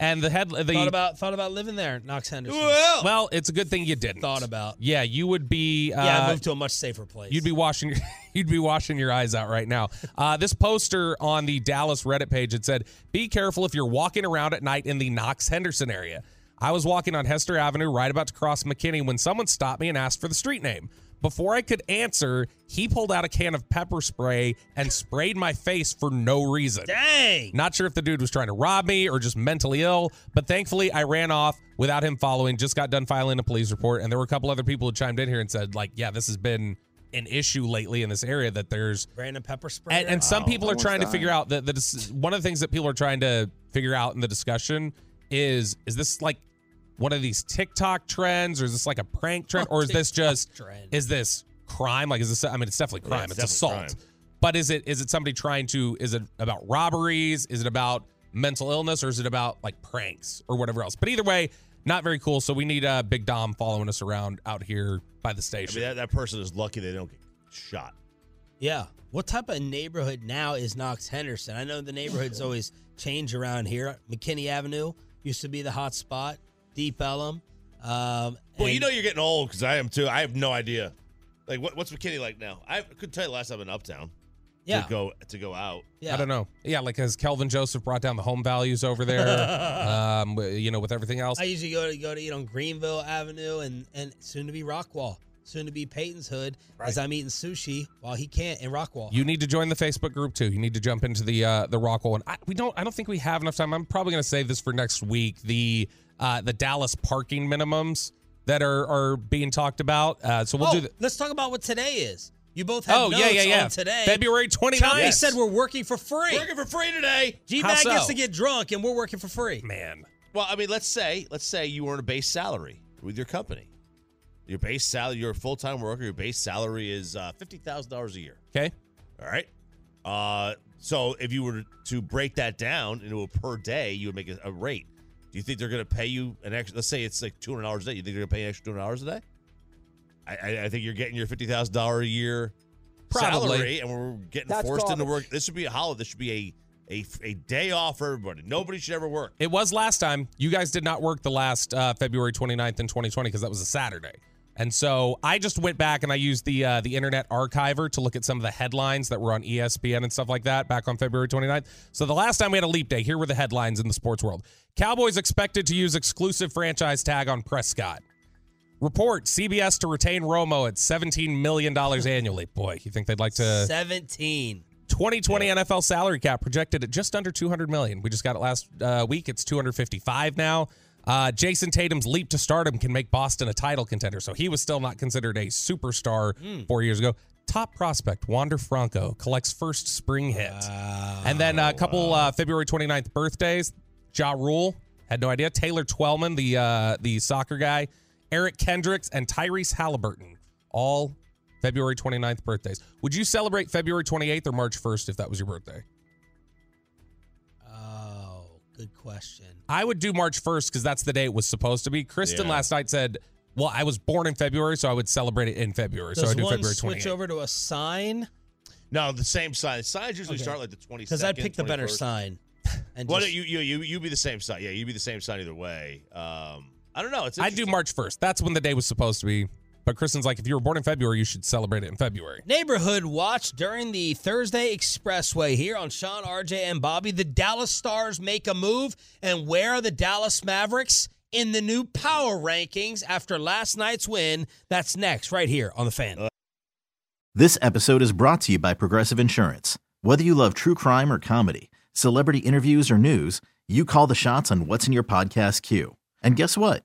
And the head the thought about thought about living there, Knox Henderson. well, it's a good thing you didn't. Thought about. Yeah, you would be. Uh, yeah, I moved to a much safer place. You'd be washing your you'd be washing your eyes out right now. Uh, this poster on the Dallas Reddit page it said, "Be careful if you're walking around at night in the Knox Henderson area." I was walking on Hester Avenue, right about to cross McKinney, when someone stopped me and asked for the street name. Before I could answer, he pulled out a can of pepper spray and sprayed my face for no reason. Dang! Not sure if the dude was trying to rob me or just mentally ill, but thankfully I ran off without him following. Just got done filing a police report, and there were a couple other people who chimed in here and said, like, yeah, this has been an issue lately in this area that there's random pepper spray. and, and some people are trying to figure out that that one of the things that people are trying to figure out in the discussion is is this like one of these TikTok trends or is this like a prank trend or is this just trend. is this crime like is this I mean it's definitely Yeah, crime it's it's, definitely assault crime. but is it is it somebody trying to is it about robberies is it about mental illness or is it about like pranks or whatever else but either way not very cool so we need uh big dom following us around out here by the I station mean, that, that person is lucky they don't get shot. Yeah. What type of neighborhood now is Knox Henderson? I know the neighborhoods always change around here. McKinney Avenue used to be the hot spot. Deep Ellum. Um, Well, you know you're getting old because I am too. I have no idea. Like, what, what's McKinney like now? I couldn't tell you last time in Uptown. Yeah. To go to go out. Yeah. I don't know. Yeah, like has Kelvin Joseph brought down the home values over there? um, you know, with everything else. I usually go to go to eat on Greenville Avenue and and soon to be Rockwall, soon to be Peyton's Hood, as I'm eating sushi while he can't in Rockwall. You need to join the Facebook group too. You need to jump into the uh, the Rockwall one. I, we don't. I don't think we have enough time. I'm probably going to save this for next week. The uh, the Dallas parking minimums that are are being talked about. Uh, so we'll oh, do. The, let's talk about what today is. You both have Oh, yeah, notes yeah, yeah. on today. February 29th. Choppy Yes. said we're working for free. Working for free today. G How Mag gets to get drunk and we're working for free. Man, Well, I mean, let's say let's say you earn a base salary with your company. Your base salary, you're a full time worker. Your base salary is uh, fifty thousand dollars a year. Okay. All right. Uh, so if you were to break that down into a per day, you would make a, a rate. Do you think they're going to pay you an extra? Let's say it's like two hundred dollars a day. You think they're going to pay an extra two hundred dollars a day? I, I, I think you're getting your fifty thousand dollar a year Probably. salary, and we're getting That's forced into work. This should be a holiday. This should be a a, a day off for everybody. Nobody should ever work. It was last time. You guys did not work the last uh, February 29th in 2020 because that was a Saturday. And so I just went back and I used the uh, the Internet Archiver to look at some of the headlines that were on ESPN and stuff like that back on February 29th. So the last time we had a leap day, here were the headlines in the sports world. Cowboys expected to use exclusive franchise tag on Prescott. Report CBS to retain Romo at $17 million annually. Boy, you think they'd like to 17. 2020 NFL salary cap projected at just under 200 million. We just got it last uh, week. It's 255 now. Uh, Jayson Tatum's leap to stardom can make Boston a title contender. So he was still not considered a superstar four years ago. Top prospect Wander Franco collects first spring hit. and then a couple uh, February 29th birthdays. Ja Rule had no idea. Taylor Twellman, the uh, the soccer guy. Eric Kendricks and Tyrese Halliburton, all February 29th birthdays. Would you celebrate February 28th or March 1st if that was your birthday? Good question. I would do March 1st because that's the day it was supposed to be. Kristen Yeah. last night said, well, I was born in February, so I would celebrate it in February. Does so I do one February switch over to a sign? No, the same sign. Signs usually Okay. start like the twenty. Because I'd pick the better sign. And Well, just- you you you you be the same sign. Yeah, you'd be the same sign either way. Um, I don't know. It's I'd do interesting. March 1st. That's when the day was supposed to be. But Kristen's like, if you were born in February, you should celebrate it in February. Neighborhood watch during the Thursday Expressway here on Sean, RJ, and Bobby. The Dallas Stars make a move, and where are the Dallas Mavericks in the new power rankings after last night's win? That's next, right here on the fan. This episode is brought to you by Progressive Insurance. Whether you love true crime or comedy, celebrity interviews or news, you call the shots on what's in your podcast queue. And guess what?